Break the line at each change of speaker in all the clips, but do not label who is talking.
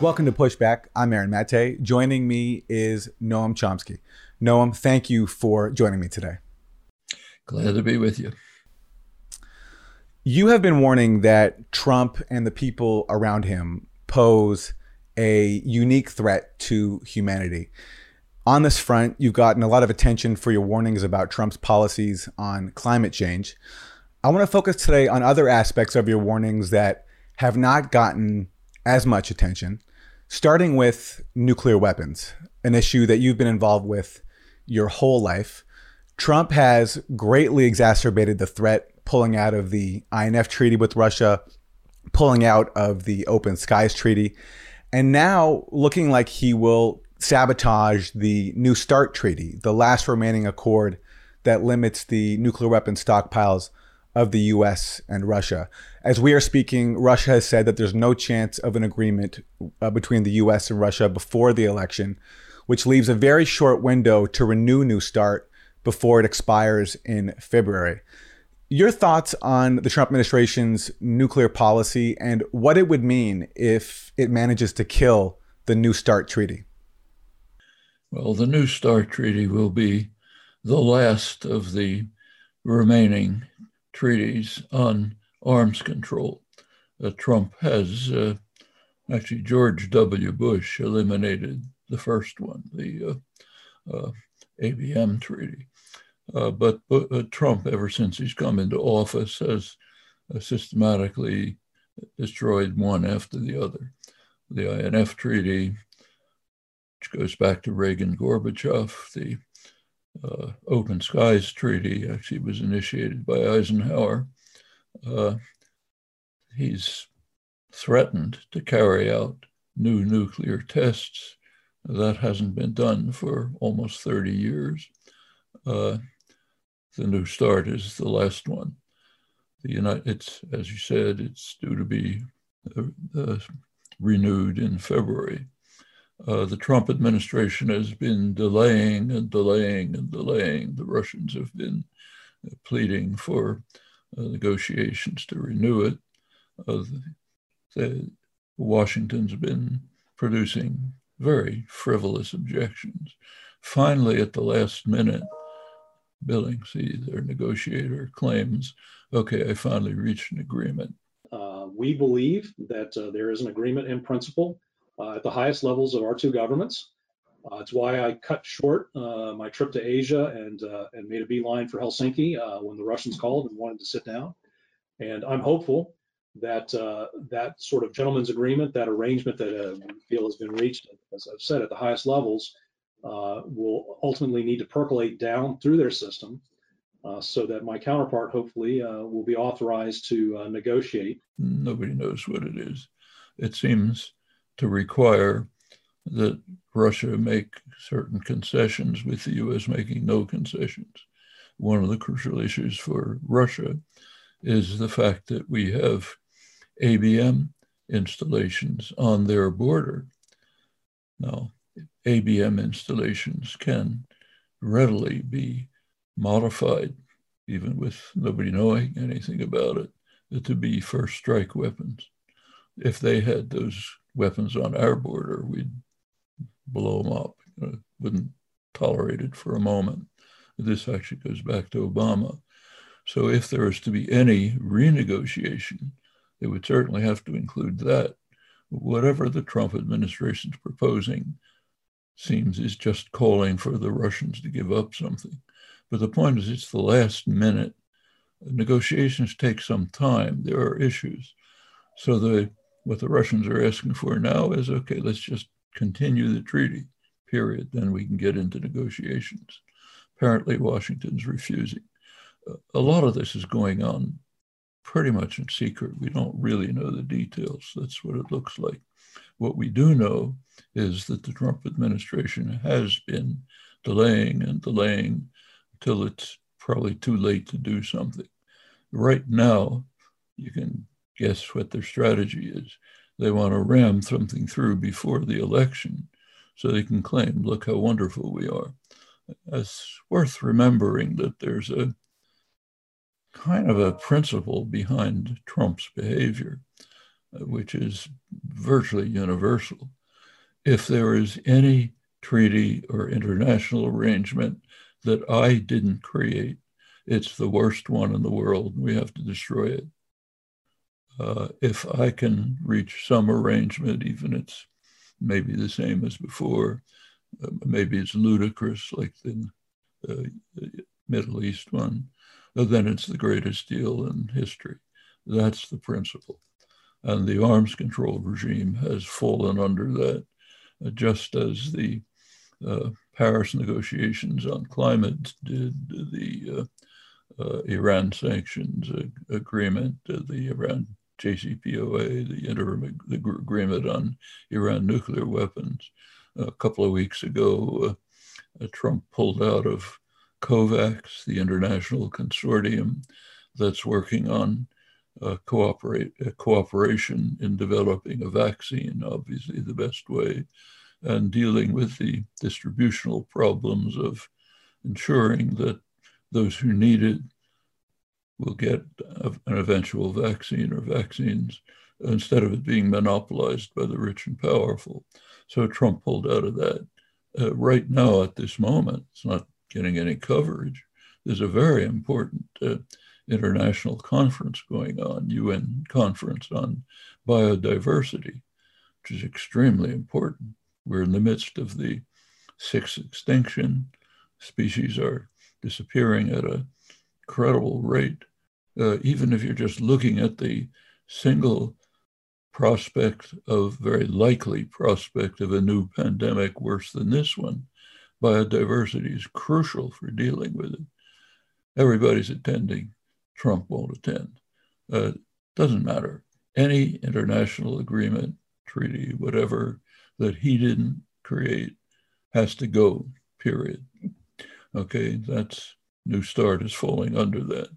Welcome to Pushback. I'm Aaron Mate. Joining me is Noam Chomsky. Noam, thank you for joining me today.
Glad to be with you.
You have been warning that Trump and the people around him pose a unique threat to humanity. On this front, you've gotten a lot of attention for your warnings about Trump's policies on climate change. I want to focus today on other aspects of your warnings that have not gotten as much attention starting with nuclear weapons, an issue that you've been involved with your whole life. Trump has greatly exacerbated the threat, pulling out of the INF treaty with Russia, pulling out of the Open Skies Treaty, and now looking like he will sabotage the New START Treaty, the last remaining accord that limits the nuclear weapon stockpiles of the US and Russia. As we are speaking, Russia has said that there's no chance of an agreement uh, between the US and Russia before the election, which leaves a very short window to renew New START before it expires in February. Your thoughts on the Trump administration's nuclear policy and what it would mean if it manages to kill the New START treaty?
Well, the New START treaty will be the last of the remaining treaties on arms control. Uh, Trump has, uh, actually, George W. Bush eliminated the first one, the uh, uh ABM treaty. Uh, but, but uh, Trump, ever since he's come into office, has systematically destroyed one after the other. The INF treaty, which goes back to Reagan Gorbachev, the uh, Open Skies Treaty actually was initiated by Eisenhower. Uh, he's threatened to carry out new nuclear tests. That hasn't been done for almost 30 years. Uh, the New START is the last one. The United, it's as you said, it's due to be uh, uh, renewed in February uh, the Trump administration has been delaying and delaying and delaying. The Russians have been uh, pleading for uh, negotiations to renew it. Uh, the, Washington's been producing very frivolous objections. Finally, at the last minute, Billingslea, their negotiator, claims, okay, I finally reached an agreement.
Uh, we believe that uh, there is an agreement in principle at the highest levels of our two governments. Uh, it's why I cut short uh, my trip to Asia and and made a beeline for Helsinki when the Russians called and wanted to sit down. And I'm hopeful that uh, that sort of gentleman's agreement, that arrangement that uh, we feel has been reached, as I've said, at the highest levels, uh, will ultimately need to percolate down through their system so that my counterpart hopefully will be authorized to negotiate.
Nobody knows what it is. It seems to require that Russia make certain concessions, with the US making no concessions. One of the crucial issues for Russia is the fact that we have ABM installations on their border. Now, ABM installations can readily be modified, even with nobody knowing anything about it, to be first strike weapons. If they had those weapons on our border, we'd blow them up. You know, wouldn't tolerate it for a moment. This actually goes back to Obama. So if there is to be any renegotiation, it would certainly have to include that. Whatever the Trump administration is proposing seems is just calling for the Russians to give up something. But the point is, it's the last minute. Negotiations take some time. There are issues. So the what the Russians are asking for now is okay, let's just continue the treaty, period. Then we can get into negotiations. Apparently, Washington's refusing. A lot of this is going on pretty much in secret. We don't really know the details. That's what it looks like. What we do know is that the Trump administration has been delaying and delaying until it's probably too late to do something. Right now, you can guess what their strategy is. They want to ram something through before the election so they can claim, look how wonderful we are. It's worth remembering that there's a kind of a principle behind Trump's behavior. which is virtually universal. If there is any treaty or international arrangement that I didn't create, it's the worst one in the world. We have to destroy it. Uh, if I can reach some arrangement, even it's maybe the same as before, uh, maybe it's ludicrous like the uh, Middle East one, uh, then it's the greatest deal in history. That's the principle. And the arms control regime has fallen under that, uh, just as the uh, Paris negotiations on climate did, the Iran sanctions agreement, the Iran JCPOA, the interim the agreement on Iran nuclear weapons. A couple of weeks ago, uh, Trump pulled out of COVAX, the international consortium that's working on uh, cooperate, uh, cooperation in developing a vaccine, obviously the best way, and dealing with the distributional problems of ensuring that those who need it will get an eventual vaccine or vaccines instead of it being monopolized by the rich and powerful. So Trump pulled out of that. Uh, right now, at this moment, it's not getting any coverage. There's a very important uh, international conference going on, UN conference on biodiversity, which is extremely important. We're in the midst of the sixth extinction. Species are disappearing at an incredible rate uh, even if you're just looking at the single prospect of very likely prospect of a new pandemic worse than this one, biodiversity is crucial for dealing with it. Everybody's attending. Trump won't attend. Uh, doesn't matter. Any international agreement, treaty, whatever that he didn't create has to go, period. Okay, that's New START is falling under that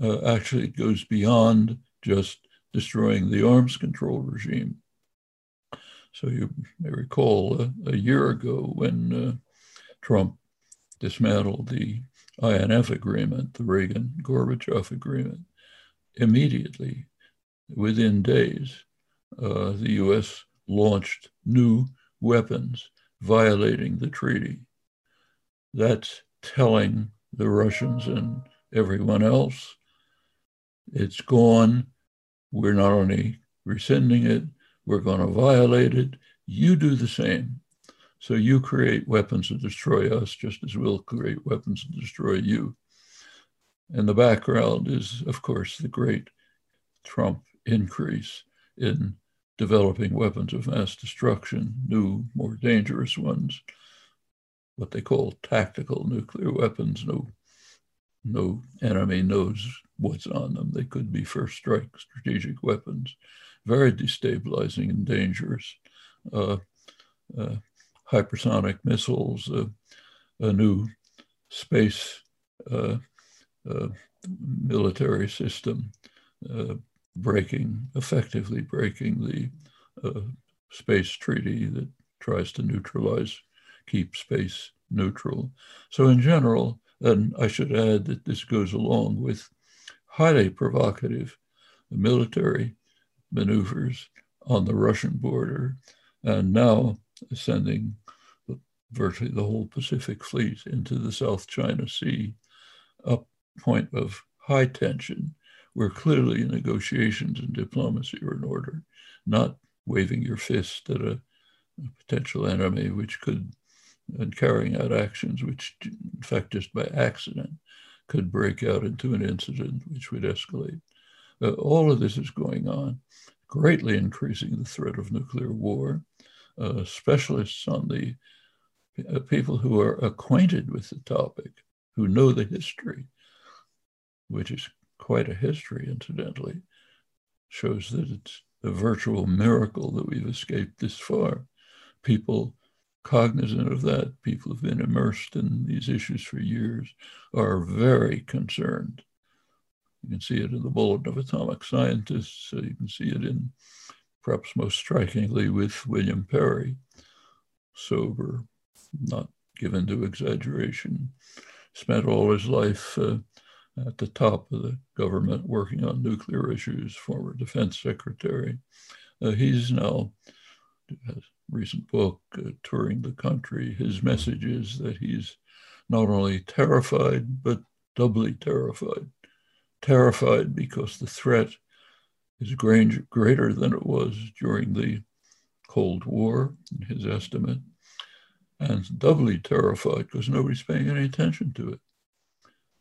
uh, actually goes beyond just destroying the arms control regime. So you may recall uh, a year ago when uh, Trump dismantled the INF agreement, the Reagan Gorbachev agreement, immediately, within days, uh, the US launched new weapons violating the treaty. That's telling the Russians and everyone else it's gone. We're not only rescinding it, we're going to violate it. You do the same. So you create weapons to destroy us just as we'll create weapons to destroy you. And the background is, of course, the great Trump increase in developing weapons of mass destruction, new, more dangerous ones, what they call tactical nuclear weapons. No, no enemy knows what's on them. They could be first strike strategic weapons, very destabilizing and dangerous. Uh, uh, hypersonic missiles, uh, a new space uh, uh, military system, uh, breaking, effectively breaking the space treaty that tries to neutralize, keep space neutral. So in general, and I should add that this goes along with highly provocative military maneuvers on the Russian border, and now sending virtually the whole Pacific Fleet into the South China Sea, a point of high tension where clearly negotiations and diplomacy are in order, not waving your fist at a, a potential enemy which could, and carrying out actions which, in fact, just by accident, could break out into an incident which would escalate. Uh, all of this is going on, greatly increasing the threat of nuclear war. Uh, specialists on the uh, people who are acquainted with the topic, who know the history, which is quite a history, incidentally, shows that it's a virtual miracle that we've escaped this far. People cognizant of that, people who've been immersed in these issues for years are very concerned. You can see it in the Bulletin of Atomic Scientists. So you can see it in, perhaps most strikingly, with William Perry, sober, not given to exaggeration, spent all his life uh, at the top of the government working on nuclear issues, former defense secretary. Uh, he's now recent book uh, touring the country. His message is that he's not only terrified but doubly terrified. Terrified because the threat is greater than it was during the Cold War, in his estimate, and doubly terrified because nobody's paying any attention to it.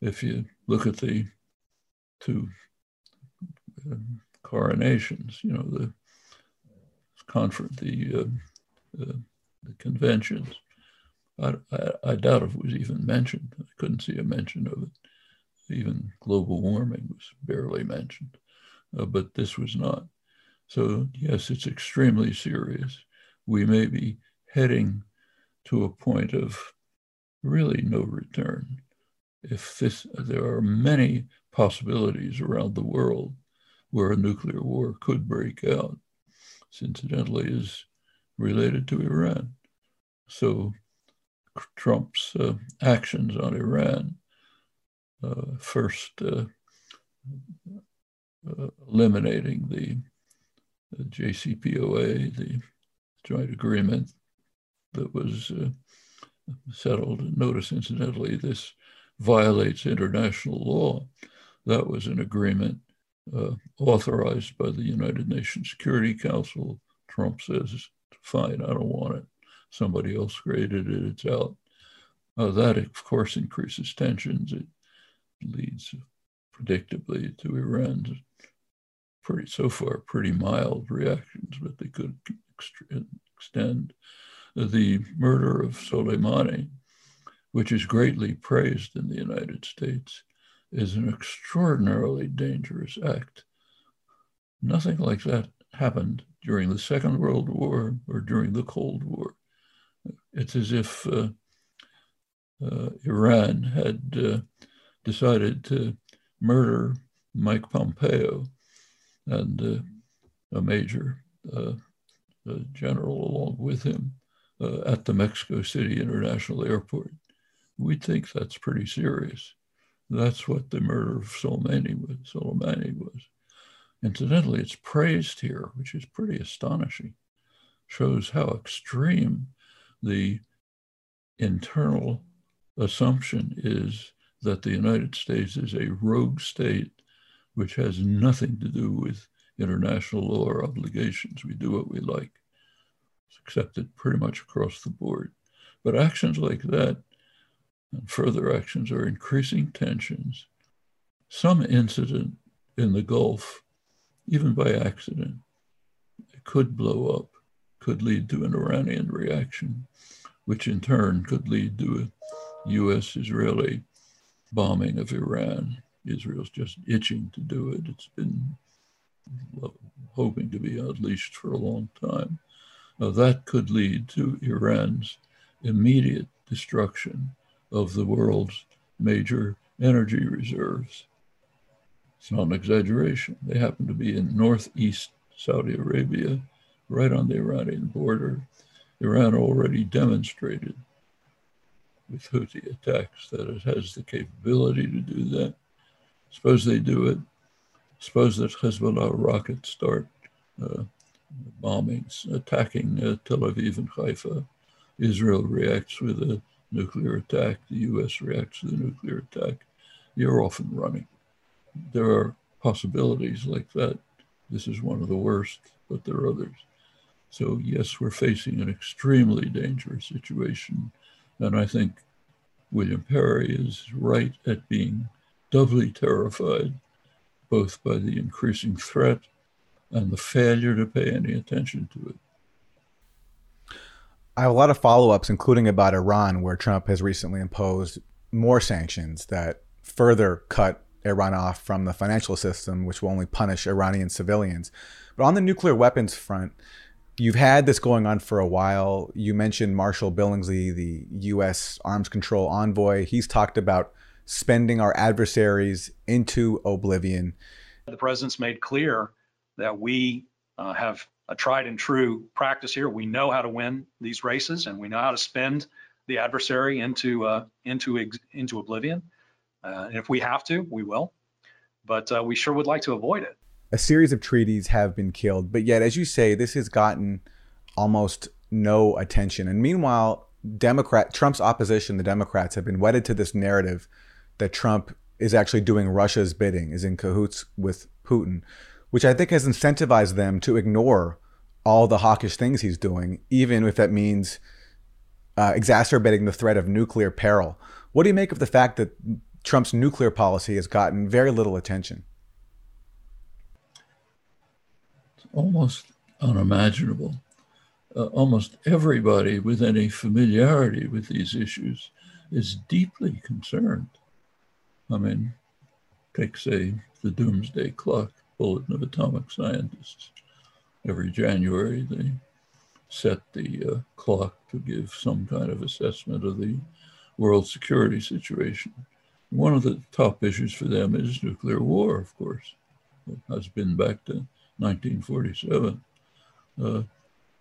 If you look at the two um, coronations, you know, the conference, the, uh, uh, the conventions, I, I, I, doubt if it was even mentioned. I couldn't see a mention of it. Even global warming was barely mentioned, uh, but this was not. So, yes, it's extremely serious. We may be heading to a point of really no return. If this, there are many possibilities around the world where a nuclear war could break out. Incidentally is related to Iran. So Trump's uh, actions on Iran, uh, first uh, uh eliminating the the JCPOA, the joint agreement that was uh, settled. Notice, incidentally, this violates international law. That was an agreement uh, authorized by the United Nations Security Council. Trump says, fine, I don't want it. Somebody else created it, it's out. Uh, that, of course, increases tensions. It leads predictably to Iran's pretty so far pretty mild reactions, but they could extend. The murder of Soleimani, which is greatly praised in the United States, is an extraordinarily dangerous act. Nothing like that happened during the Second World War or during the Cold War. It's as if uh, uh, Iran had uh, decided to murder Mike Pompeo and uh, a major uh, general along with him uh, at the Mexico City International Airport. We think that's pretty serious. That's what the murder of Soleimani was. Soleimani was. Incidentally, it's praised here, which is pretty astonishing. Shows how extreme the internal assumption is that the United States is a rogue state which has nothing to do with international law or obligations. We do what we like. It's accepted pretty much across the board. But actions like that and further actions are increasing tensions. Some incident in the Gulf, even by accident, could blow up, could lead to an Iranian reaction, which in turn could lead to a US Israeli bombing of Iran Israel's just itching to do it. It's been hoping to be unleashed for a long time. Now, that could lead to Iran's immediate destruction of the world's major energy reserves. It's not an exaggeration. They happen to be in northeast Saudi Arabia, right on the Iranian border. Iran already demonstrated with Houthi attacks that it has the capability to do that. Suppose they do it. Suppose that Hezbollah rockets start uh, bombings, attacking uh, Tel Aviv and Haifa. Israel reacts with a nuclear attack. The U.S. reacts to the nuclear attack. You're off and running. There are possibilities like that. This is one of the worst, but there are others. So, yes, we're facing an extremely dangerous situation. And I think William Perry is right at being doubly terrified, both by the increasing threat and the failure to pay any attention to it.
I have a lot of follow ups, including about Iran, where Trump has recently imposed more sanctions that further cut Iran off from the financial system, which will only punish Iranian civilians. But on the nuclear weapons front, you've had this going on for a while. You mentioned Marshall Billingslea, the U.S. arms control envoy. He's talked about spending our adversaries into oblivion.
The president's made clear that we uh, have a tried and true practice here. We know how to win these races, and we know how to spend the adversary into uh, into into oblivion. Uh, and if we have to, we will. But uh, we sure would like to avoid it.
A series of treaties have been killed, but yet, as you say, this has gotten almost no attention. And meanwhile, Democrat Trump's opposition, the Democrats, have been wedded to this narrative that Trump is actually doing Russia's bidding, is in cahoots with Putin, which I think has incentivized them to ignore all the hawkish things he's doing, even if that means uh, exacerbating the threat of nuclear peril. What do you make of the fact that Trump's nuclear policy has gotten very little attention?
It's almost unimaginable. Uh, almost everybody with any familiarity with these issues is deeply concerned. I mean, take, say, the Doomsday Clock, Bulletin of Atomic Scientists. Every January, they set the uh, clock to give some kind of assessment of the world security situation. One of the top issues for them is nuclear war, of course. It has been back to 1947. Uh,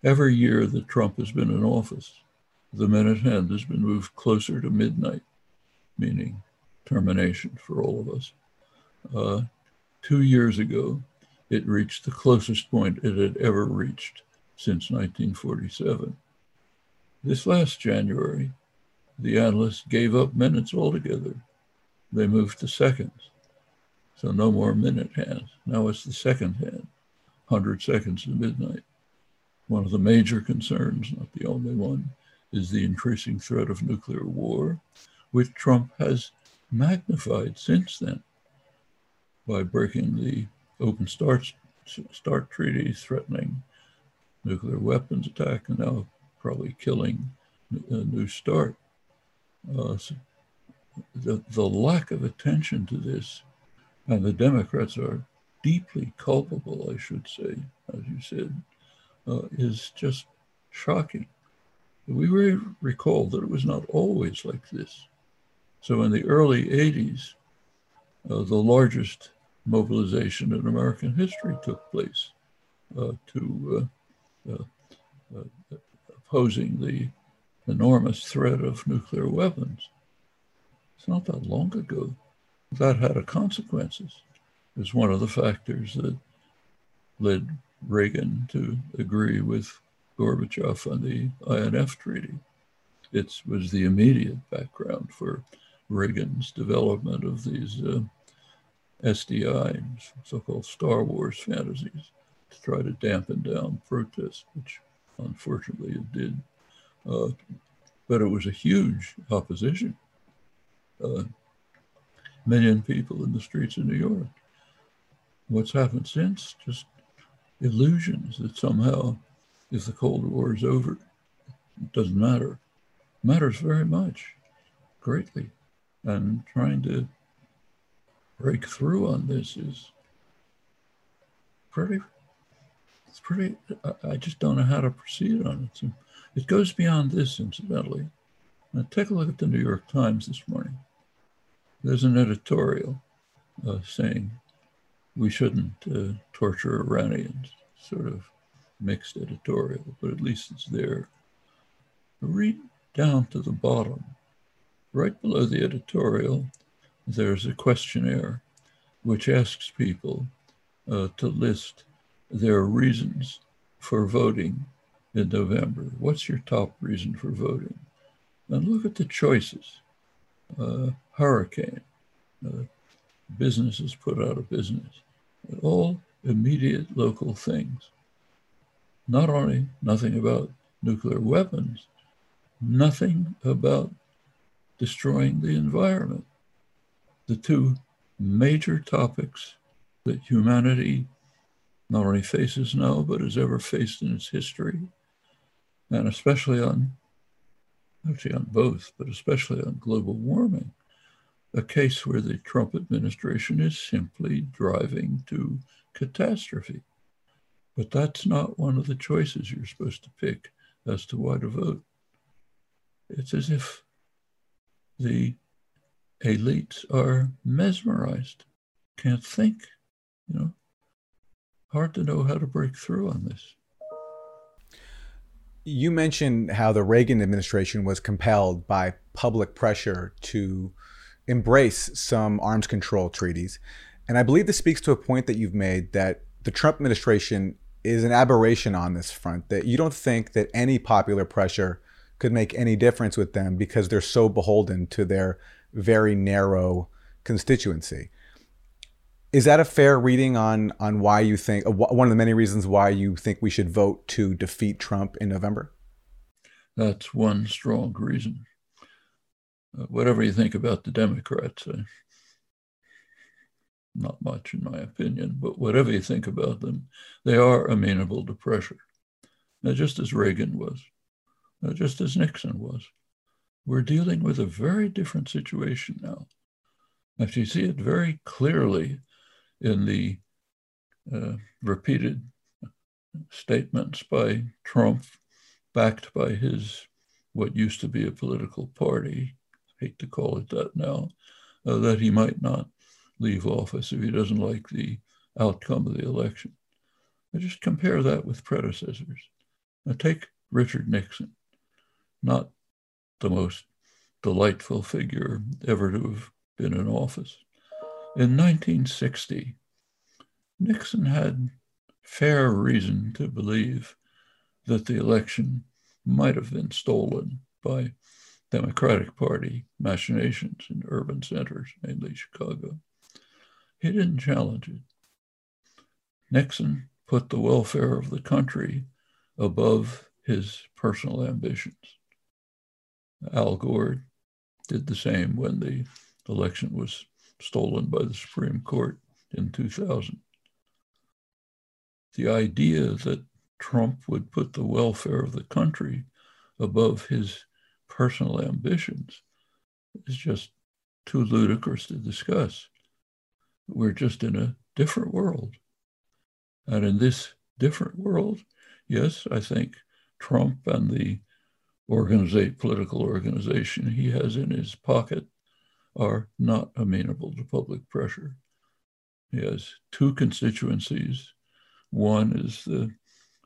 every year that Trump has been in office, the minute hand has been moved closer to midnight, meaning termination for all of us. Uh, two years ago, it reached the closest point it had ever reached since 1947. This last January, the analysts gave up minutes altogether. They moved to seconds. So no more minute hands. Now it's the second hand, 100 seconds to midnight. One of the major concerns, not the only one, is the increasing threat of nuclear war, which Trump has magnified since then by breaking the Open START, START treaty, threatening nuclear weapons attack, and now probably killing a New START. Uh, so the, the lack of attention to this, and the Democrats are deeply culpable, I should say, as you said, uh, is just shocking. We recall that it was not always like this. So in the early 80s, uh, the largest mobilization in American history took place uh, to uh, uh, uh, opposing the enormous threat of nuclear weapons. It's not that long ago. That had a consequences. It was one of the factors that led Reagan to agree with Gorbachev on the INF Treaty. It was the immediate background for Reagan's development of these uh, SDI, so-called Star Wars fantasies, to try to dampen down protests, which unfortunately it did. Uh, but it was a huge opposition. Uh, million people in the streets of New York. What's happened since? Just illusions that somehow, if the Cold War is over, it doesn't matter. It matters very much, greatly. And trying to break through on this is pretty, it's pretty, I just don't know how to proceed on it. So it goes beyond this, incidentally. Now, take a look at the New York Times this morning. There's an editorial uh, saying we shouldn't uh, torture Iranians, sort of mixed editorial, but at least it's there. Read down to the bottom. Right below the editorial, there's a questionnaire which asks people uh, to list their reasons for voting in November. What's your top reason for voting? And look at the choices. Uh, hurricane, uh, businesses put out of business, all immediate local things. Not only nothing about nuclear weapons, nothing about destroying the environment. The two major topics that humanity not only faces now, but has ever faced in its history, and especially on, actually on both, but especially on global warming, a case where the Trump administration is simply driving to catastrophe. But that's not one of the choices you're supposed to pick as to why to vote. It's as if the elites are mesmerized, can't think, you know. Hard to know how to break through on this.
You mentioned how the Reagan administration was compelled by public pressure to embrace some arms control treaties. And I believe this speaks to a point that you've made that the Trump administration is an aberration on this front, that you don't think that any popular pressure could make any difference with them because they're so beholden to their very narrow constituency. Is that a fair reading on on why you think one of the many reasons why you think we should vote to defeat Trump in November?
That's one strong reason. Uh, whatever you think about the Democrats, uh, not much in my opinion, but whatever you think about them, they are amenable to pressure. Now, just as Reagan was, uh, just as Nixon was. We're dealing with a very different situation now. If you see it very clearly in the uh, repeated statements by Trump, backed by his what used to be a political party, I hate to call it that now, uh, that he might not leave office if he doesn't like the outcome of the election. I just compare that with predecessors. Now take Richard Nixon, not the most delightful figure ever to have been in office. In 1960, Nixon had fair reason to believe that the election might have been stolen by Democratic Party machinations in urban centers, mainly Chicago. He didn't challenge it. Nixon put the welfare of the country above his personal ambitions. Al Gore did the same when the election was stolen by the Supreme Court in 2000. The idea that Trump would put the welfare of the country above his personal ambitions is just too ludicrous to discuss. We're just in a different world. And in this different world, yes, I think Trump and the organizate political organization he has in his pocket are not amenable to public pressure. He has two constituencies. One is the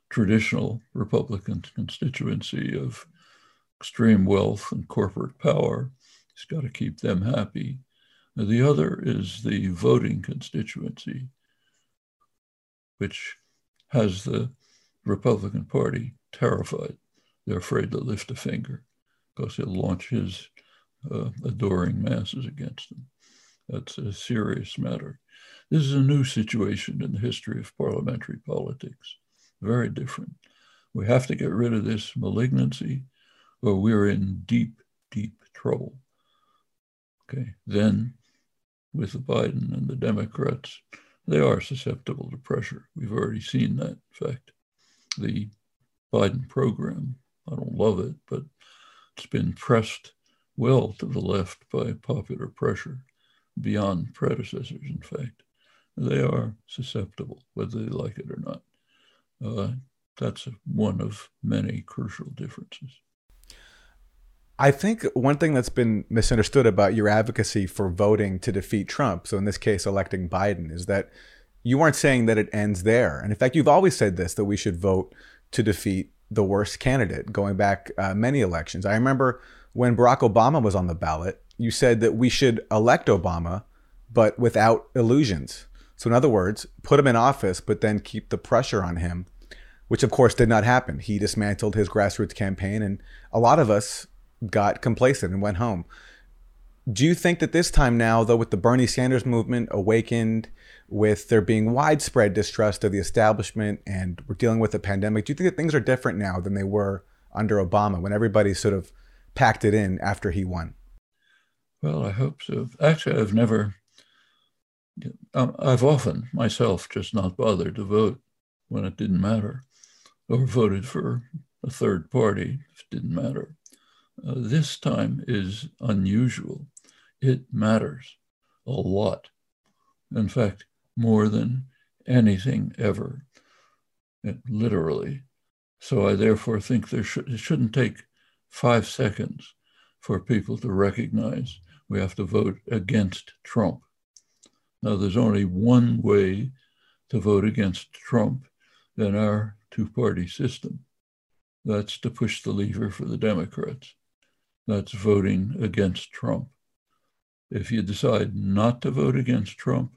traditional Republican constituency of extreme wealth and corporate power. He's got to keep them happy. The other is the voting constituency, which has the Republican Party terrified they're afraid to lift a finger because he'll launch his uh, adoring masses against them. That's a serious matter. This is a new situation in the history of parliamentary politics, very different. We have to get rid of this malignancy or we're in deep, deep trouble. Okay, then with the Biden and the Democrats, they are susceptible to pressure. We've already seen that in fact. The Biden program I don't love it, but it's been pressed well to the left by popular pressure beyond predecessors, in fact. They are susceptible, whether they like it or not. Uh, that's one of many crucial differences.
I think one thing that's been misunderstood about your advocacy for voting to defeat Trump, so in this case, electing Biden, is that you aren't saying that it ends there. And in fact, you've always said this that we should vote to defeat the worst candidate going back uh, many elections. I remember when Barack Obama was on the ballot, you said that we should elect Obama, but without illusions. So, in other words, put him in office, but then keep the pressure on him, which of course did not happen. He dismantled his grassroots campaign, and a lot of us got complacent and went home. Do you think that this time now, though, with the Bernie Sanders movement awakened, with there being widespread distrust of the establishment and we're dealing with a pandemic, do you think that things are different now than they were under Obama when everybody sort of packed it in after he won?
Well, I hope so. Actually, I've never, um, I've often myself just not bothered to vote when it didn't matter or voted for a third party if it didn't matter. Uh, this time is unusual. It matters a lot. In fact, more than anything ever, literally. So I therefore think there should, it shouldn't take five seconds for people to recognize we have to vote against Trump. Now, there's only one way to vote against Trump in our two party system. That's to push the lever for the Democrats. That's voting against Trump. If you decide not to vote against Trump,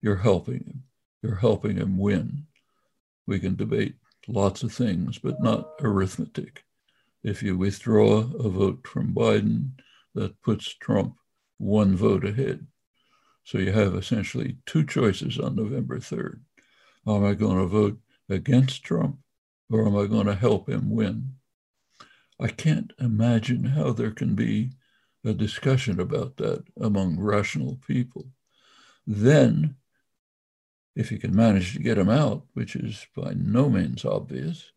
you're helping him. You're helping him win. We can debate lots of things, but not arithmetic. If you withdraw a vote from Biden, that puts Trump one vote ahead. So you have essentially two choices on November 3rd. Am I going to vote against Trump or am I going to help him win? I can't imagine how there can be a discussion about that among rational people. Then, if you can manage to get him out, which is by no means obvious,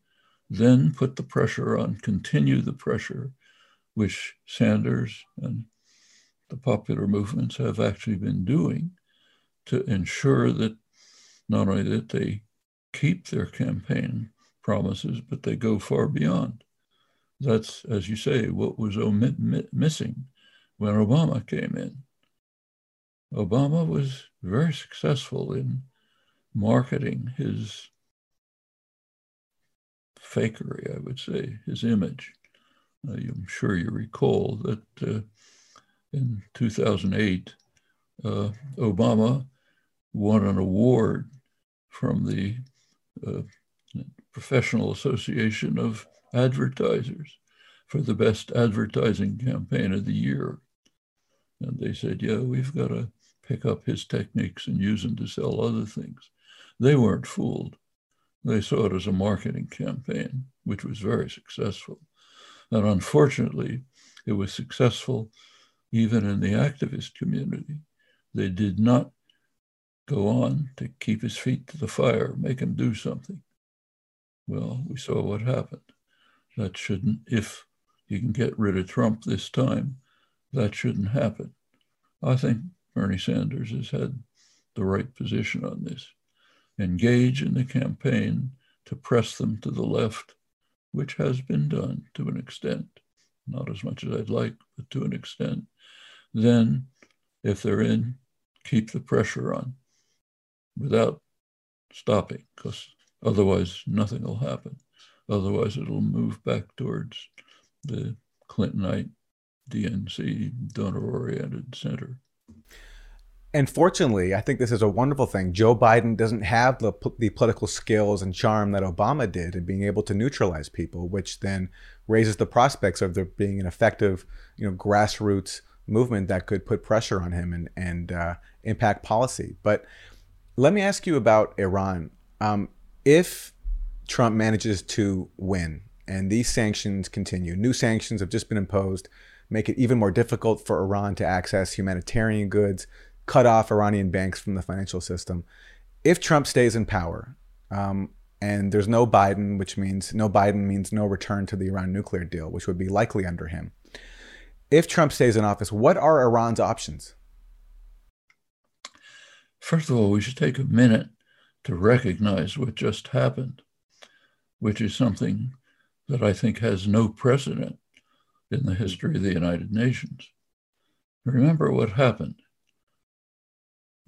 then put the pressure on, continue the pressure, which Sanders and the popular movements have actually been doing to ensure that not only that they keep their campaign promises, but they go far beyond. That's, as you say, what was omit, missing when Obama came in. Obama was very successful in marketing his fakery, I would say, his image. Uh, I'm sure you recall that uh, in 2008, uh, Obama won an award from the uh, Professional Association of Advertisers for the best advertising campaign of the year. And they said, yeah, we've got to pick up his techniques and use them to sell other things. They weren't fooled. They saw it as a marketing campaign, which was very successful. And unfortunately, it was successful even in the activist community. They did not go on to keep his feet to the fire, make him do something. Well, we saw what happened. That shouldn't, if you can get rid of Trump this time, that shouldn't happen. I think Bernie Sanders has had the right position on this. Engage in the campaign to press them to the left, which has been done to an extent, not as much as I'd like, but to an extent. Then, if they're in, keep the pressure on without stopping, because otherwise nothing will happen. Otherwise, it'll move back towards the Clintonite, DNC, donor oriented center.
And fortunately, I think this is a wonderful thing. Joe Biden doesn't have the, the political skills and charm that Obama did in being able to neutralize people, which then raises the prospects of there being an effective, you know, grassroots movement that could put pressure on him and, and uh, impact policy. But let me ask you about Iran. Um, if Trump manages to win and these sanctions continue, new sanctions have just been imposed, make it even more difficult for Iran to access humanitarian goods, cut off Iranian banks from the financial system. If Trump stays in power, um, and there's no Biden, which means no Biden means no return to the Iran nuclear deal, which would be likely under him if Trump stays in office, what are Iran's options?
First of all, we should take a minute to recognize what just happened, which is something that I think has no precedent in the history of the United Nations. Remember what happened.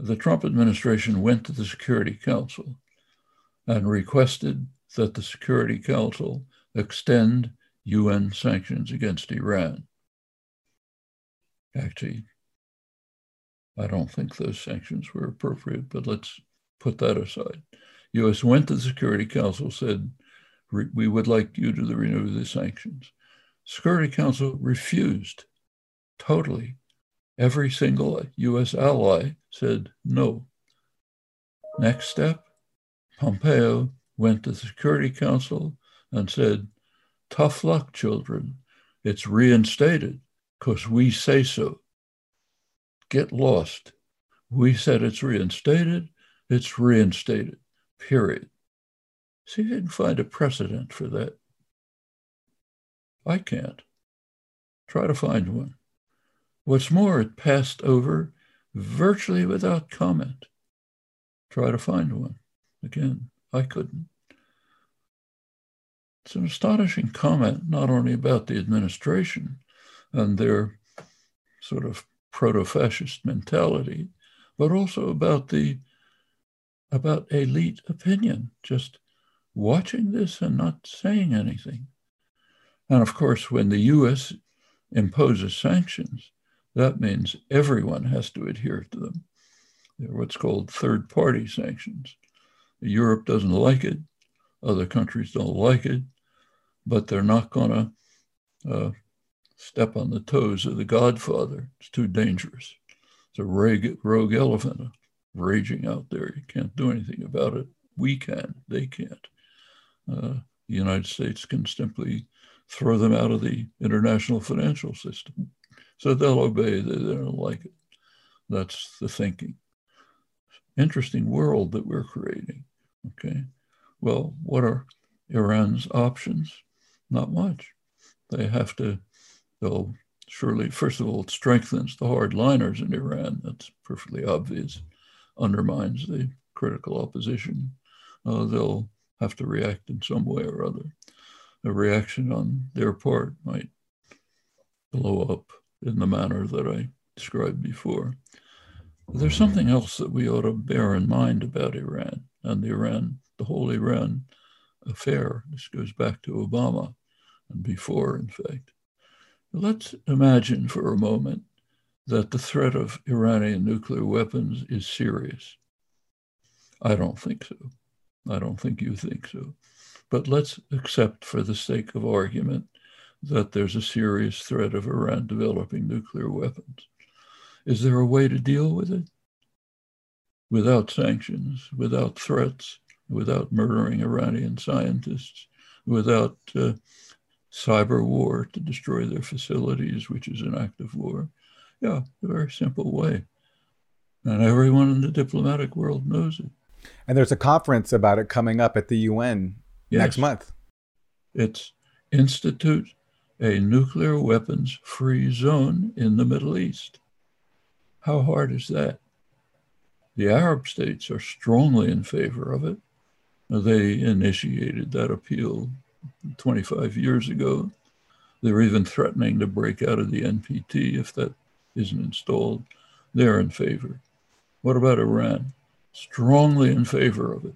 The Trump administration went to the Security Council and requested that the Security Council extend UN sanctions against Iran. Actually, I don't think those sanctions were appropriate, but let's put that aside. U.S. went to the Security Council, said, we would like you to renew the sanctions. Security Council refused totally. Every single U.S. ally said no. Next step, Pompeo went to the Security Council and said, tough luck, children. It's reinstated because we say so. Get lost. We said it's reinstated, it's reinstated, period. See if you can find a precedent for that. I can't. Try to find one. What's more, it passed over virtually without comment. Try to find one. Again, I couldn't. It's an astonishing comment, not only about the administration, and their sort of proto-fascist mentality, but also about the about elite opinion, just watching this and not saying anything. And of course, when the US imposes sanctions, that means everyone has to adhere to them. They're what's called third party sanctions. Europe doesn't like it, other countries don't like it, but they're not going to uh, step on the toes of the Godfather. It's too dangerous. It's a rogue, rogue elephant raging out there. You can't do anything about it. We can, they can't. Uh, the United States can simply throw them out of the international financial system. So they'll obey, they, they don't like it. That's the thinking. Interesting world that we're creating. Okay. Well, what are Iran's options? Not much. They have to, they'll surely, first of all, it strengthens the hardliners in Iran. That's perfectly obvious, undermines the critical opposition. Uh, they'll have to react in some way or other. A reaction on their part might blow up in the manner that I described before. There's something else that we ought to bear in mind about Iran and the Iran, the whole Iran affair. This goes back to Obama and before, in fact. Let's imagine for a moment that the threat of Iranian nuclear weapons is serious. I don't think so. I don't think you think so. But let's accept, for the sake of argument, that there's a serious threat of Iran developing nuclear weapons. Is there a way to deal with it? Without sanctions, without threats, without murdering Iranian scientists, without uh, cyber war to destroy their facilities, which is an act of war. Yeah, a very simple way. And everyone in the diplomatic world knows it.
And there's a conference about it coming up at the UN yes. next month.
It's Institute a nuclear weapons free zone in the Middle East. How hard is that? The Arab states are strongly in favor of it. They initiated that appeal 25 years ago. They're even threatening to break out of the NPT if that isn't installed. They're in favor. What about Iran? Strongly in favor of it.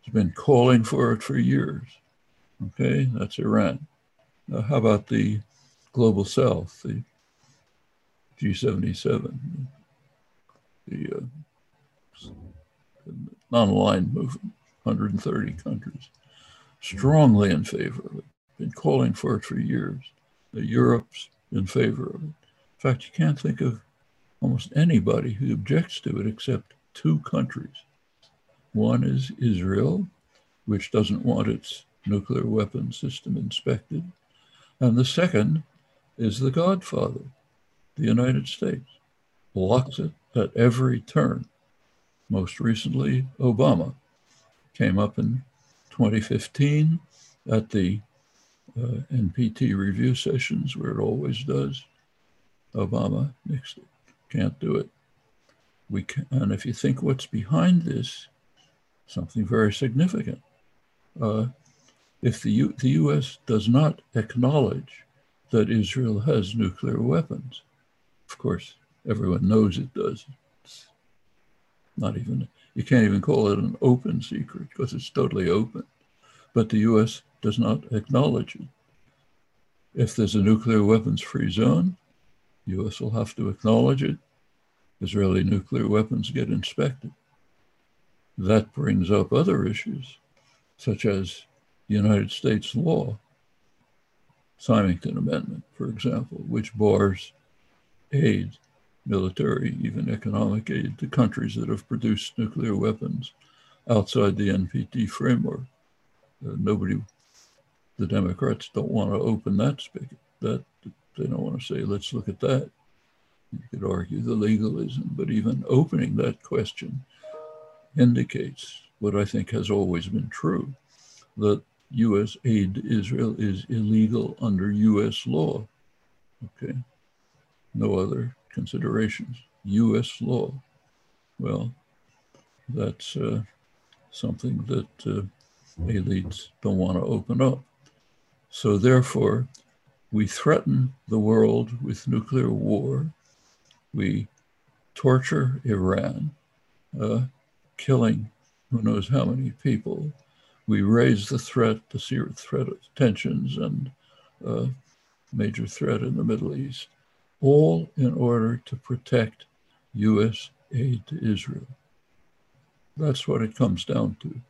It's been calling for it for years. Okay, that's Iran. Uh, how about the Global South, the G77, the uh, non-aligned movement, 130 countries, strongly in favor of it, been calling for it for years. Europe's in favor of it. In fact, you can't think of almost anybody who objects to it except two countries. One is Israel, which doesn't want its nuclear weapon system inspected. And the second is the Godfather, the United States, blocks it at every turn. Most recently, Obama came up in 2015 at the uh, NPT review sessions, where it always does. Obama nixed it. Can't do it. We can, and if you think what's behind this, something very significant. Uh, if the, U, the US does not acknowledge that Israel has nuclear weapons, of course, everyone knows it does. It's not even, you can't even call it an open secret because it's totally open. But the US does not acknowledge it. If there's a nuclear weapons free zone, the US will have to acknowledge it. Israeli nuclear weapons get inspected. That brings up other issues, such as United States law, Symington Amendment, for example, which bars aid, military, even economic aid to countries that have produced nuclear weapons outside the NPT framework. Uh, nobody, the Democrats don't want to open that spigot. That they don't want to say, let's look at that. You could argue the legalism, but even opening that question indicates what I think has always been true that U.S. aid to Israel is illegal under U.S. law. Okay, no other considerations. U.S. law. Well, that's uh, something that uh, elites don't want to open up. So therefore, we threaten the world with nuclear war. We torture Iran, uh, killing who knows how many people we raise the threat, the serious threat of tensions and uh, major threat in the Middle East. all in order to protect U.S. aid to Israel. That's what it comes down to.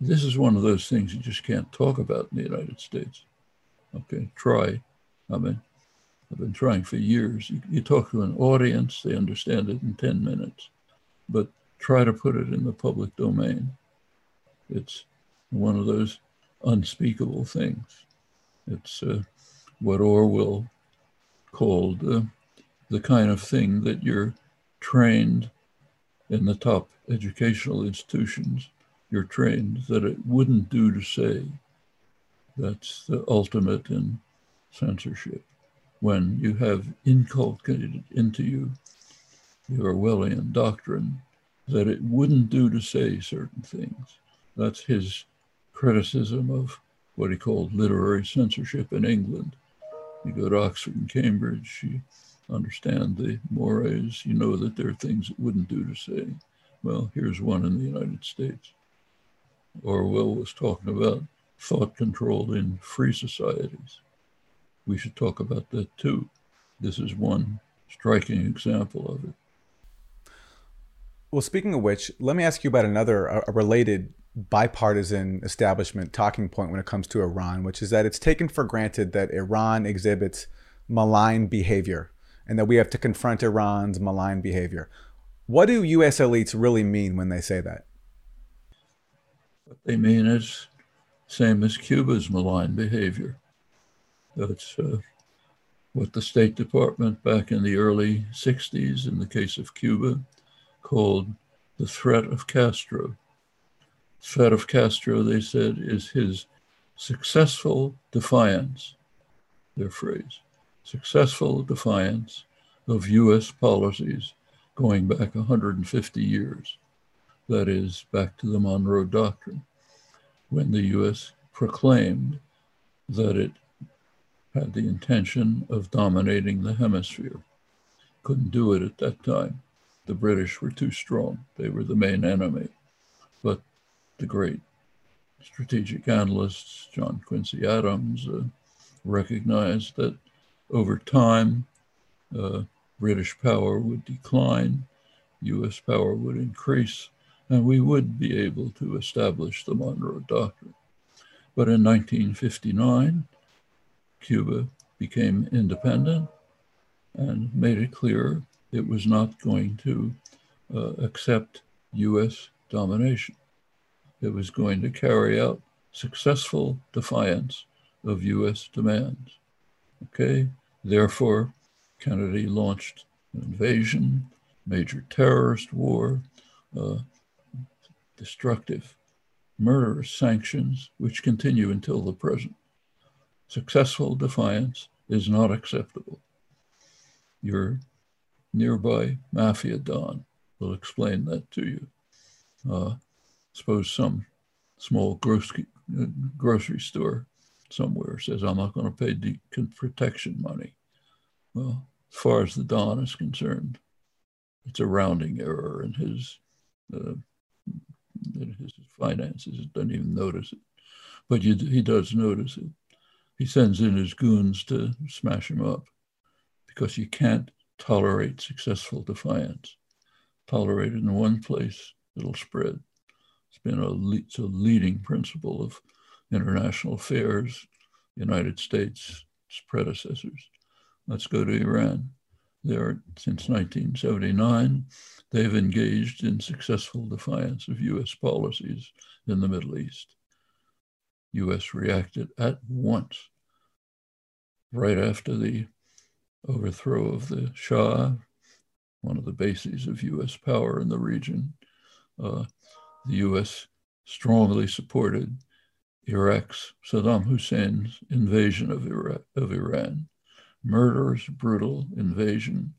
This is one of those things you just can't talk about in the United States. Okay, try. I mean, I've been trying for years. You, you talk to an audience, they understand it in 10 minutes, but try to put it in the public domain. It's one of those unspeakable things. It's uh, what Orwell called uh, the kind of thing that you're trained in the top educational institutions, you're trained that it wouldn't do to say. That's the ultimate in censorship. When you have inculcated into you your Orwellian doctrine that it wouldn't do to say certain things. That's his criticism of what he called literary censorship in England. You go to Oxford and Cambridge, you understand the mores, you know that there are things it wouldn't do to say. Well, here's one in the United States. Orwell was talking about thought control in free societies. We should talk about that too. This is one striking example of it.
Well, speaking of which, let me ask you about another a related bipartisan establishment talking point when it comes to Iran, which is that it's taken for granted that Iran exhibits malign behavior and that we have to confront Iran's malign behavior. What do US elites really mean when they say that?
What they mean is same as Cuba's malign behavior. That's uh, what the State Department back in the early 60s, in the case of Cuba, called the threat of Castro of Castro, they said, is his successful defiance, their phrase, successful defiance of US policies going back 150 years. That is, back to the Monroe Doctrine, when the US proclaimed that it had the intention of dominating the hemisphere. Couldn't do it at that time. The British were too strong, they were the main enemy. But the great strategic analysts, John Quincy Adams, uh, recognized that over time, uh, British power would decline, US power would increase, and we would be able to establish the Monroe Doctrine. But in 1959, Cuba became independent and made it clear it was not going to uh, accept US domination it was going to carry out successful defiance of US demands. Okay, therefore, Kennedy launched an invasion, major terrorist war, uh, destructive, murderous sanctions, which continue until the present. Successful defiance is not acceptable. Your nearby mafia don will explain that to you. Uh, suppose some small grocery, grocery store somewhere says, I'm not going to pay de- protection money. Well, as far as the Don is concerned, it's a rounding error in his, uh, in his finances. He doesn't even notice it. But you, he does notice it. He sends in his goons to smash him up because you can't tolerate successful defiance. Tolerate it in one place, it'll spread been a, le- a leading principle of international affairs, United States' predecessors. Let's go to Iran. There, since 1979, they've engaged in successful defiance of US policies in the Middle East. US reacted at once, right after the overthrow of the Shah, one of the bases of US power in the region. Uh, the US strongly supported Iraq's Saddam Hussein's invasion of, of Iran, murderous, brutal invasion,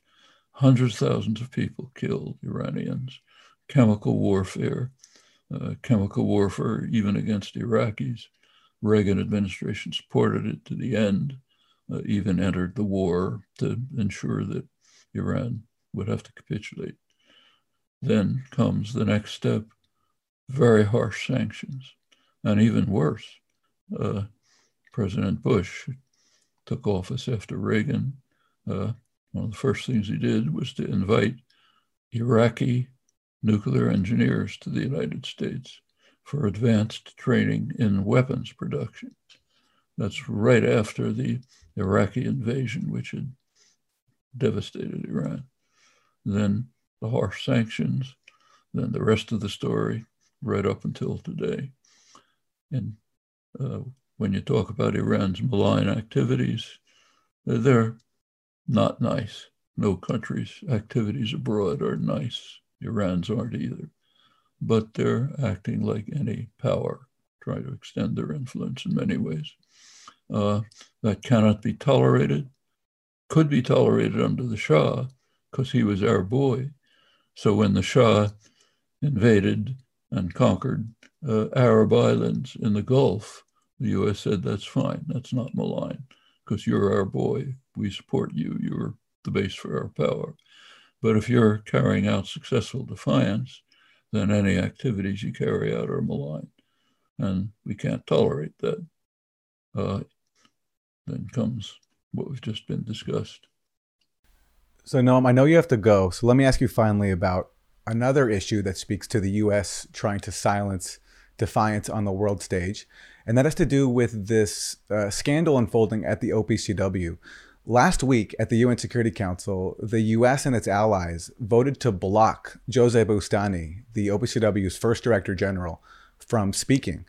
hundreds of thousands of people killed, Iranians, chemical warfare, uh, chemical warfare even against Iraqis. Reagan administration supported it to the end, uh, even entered the war to ensure that Iran would have to capitulate. Then comes the next step very harsh sanctions. And even worse, uh, President Bush took office after Reagan, uh, one of the first things he did was to invite Iraqi nuclear engineers to the United States for advanced training in weapons production. That's right after the Iraqi invasion, which had devastated Iran. Then the harsh sanctions, then the rest of the story, right up until today. And uh, when you talk about Iran's malign activities, they're not nice. No country's activities abroad are nice. Iran's aren't either. But they're acting like any power, trying to extend their influence in many ways. Uh, that cannot be tolerated, could be tolerated under the Shah because he was our boy. So when the Shah invaded and conquered uh, Arab islands in the Gulf, the US said, that's fine, that's not malign, because you're our boy. We support you. You're the base for our power. But if you're carrying out successful defiance, then any activities you carry out are malign. And we can't tolerate that. Uh, then comes what we've just been discussed.
So, Noam, I know you have to go. So, let me ask you finally about another issue that speaks to the U.S. trying to silence defiance on the world stage, and that has to do with this uh, scandal unfolding at the OPCW. Last week at the UN Security Council, the US and its allies voted to block Jose Bustani, the OPCW's first director general, from speaking.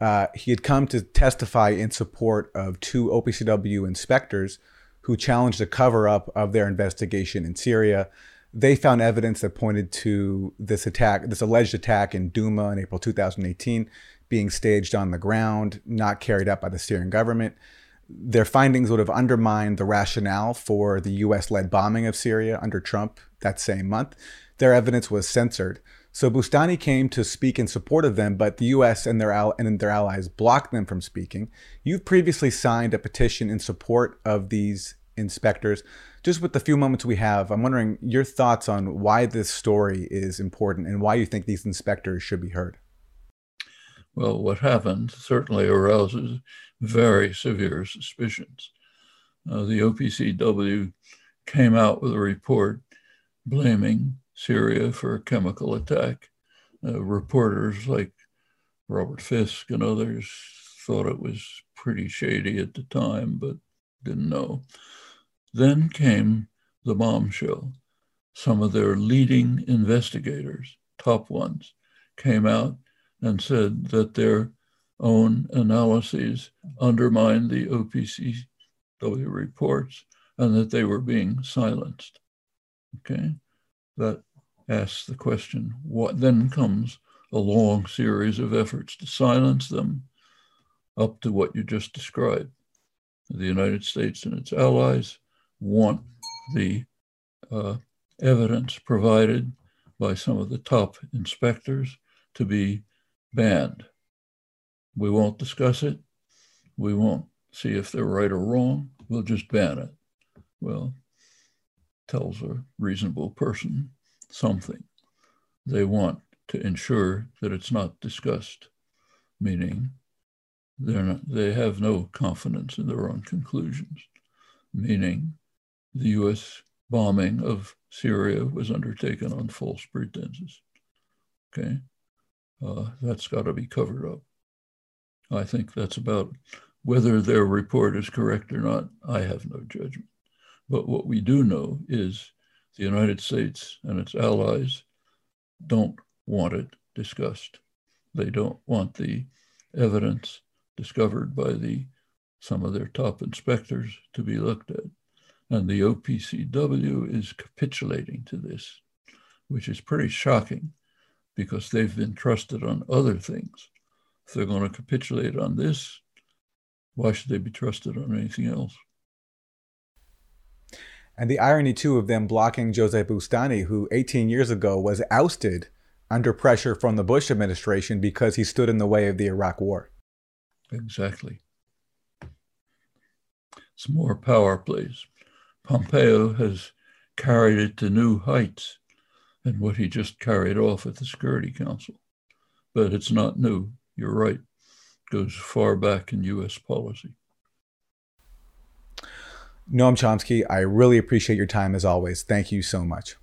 Uh, he had come to testify in support of two OPCW inspectors who challenged a cover up of their investigation in Syria. They found evidence that pointed to this attack, this alleged attack in Douma in April 2018, being staged on the ground, not carried out by the Syrian government their findings would have undermined the rationale for the US led bombing of Syria under Trump that same month. Their evidence was censored. So Bustani came to speak in support of them, but the US and their, al- and their allies blocked them from speaking. You've previously signed a petition in support of these inspectors. Just with the few moments we have, I'm wondering your thoughts on why this story is important and why you think these inspectors should be heard.
Well, what happened certainly arouses very severe suspicions. Uh, the OPCW came out with a report blaming Syria for a chemical attack. Uh, reporters like Robert Fisk and others thought it was pretty shady at the time, but didn't know. Then came the bombshell. Some of their leading investigators, top ones, came out and said that their own analyses undermined the OPCW reports and that they were being silenced. Okay, that asks the question what then comes a long series of efforts to silence them up to what you just described. The United States and its allies want the uh, evidence provided by some of the top inspectors to be banned. We won't discuss it. We won't see if they're right or wrong. We'll just ban it. Well, tells a reasonable person something. They want to ensure that it's not discussed, meaning they're not, they have no confidence in their own conclusions, meaning the US bombing of Syria was undertaken on false pretenses. Okay, uh, that's got to be covered up. I think that's about whether their report is correct or not. I have no judgment. But what we do know is the United States and its allies don't want it discussed. They don't want the evidence discovered by the some of their top inspectors to be looked at. And the OPCW is capitulating to this, which is pretty shocking because they've been trusted on other things if they're going to capitulate on this, why should they be trusted on anything else?
And the irony, too, of them blocking Joseph Bustani, who 18 years ago was ousted under pressure from the Bush administration because he stood in the way of the Iraq War.
Exactly. It's more power plays. Pompeo has carried it to new heights and what he just carried off at the Security Council. But it's not new you're right, goes far back in US policy.
Noam Chomsky, I really appreciate your time as always. Thank you so much.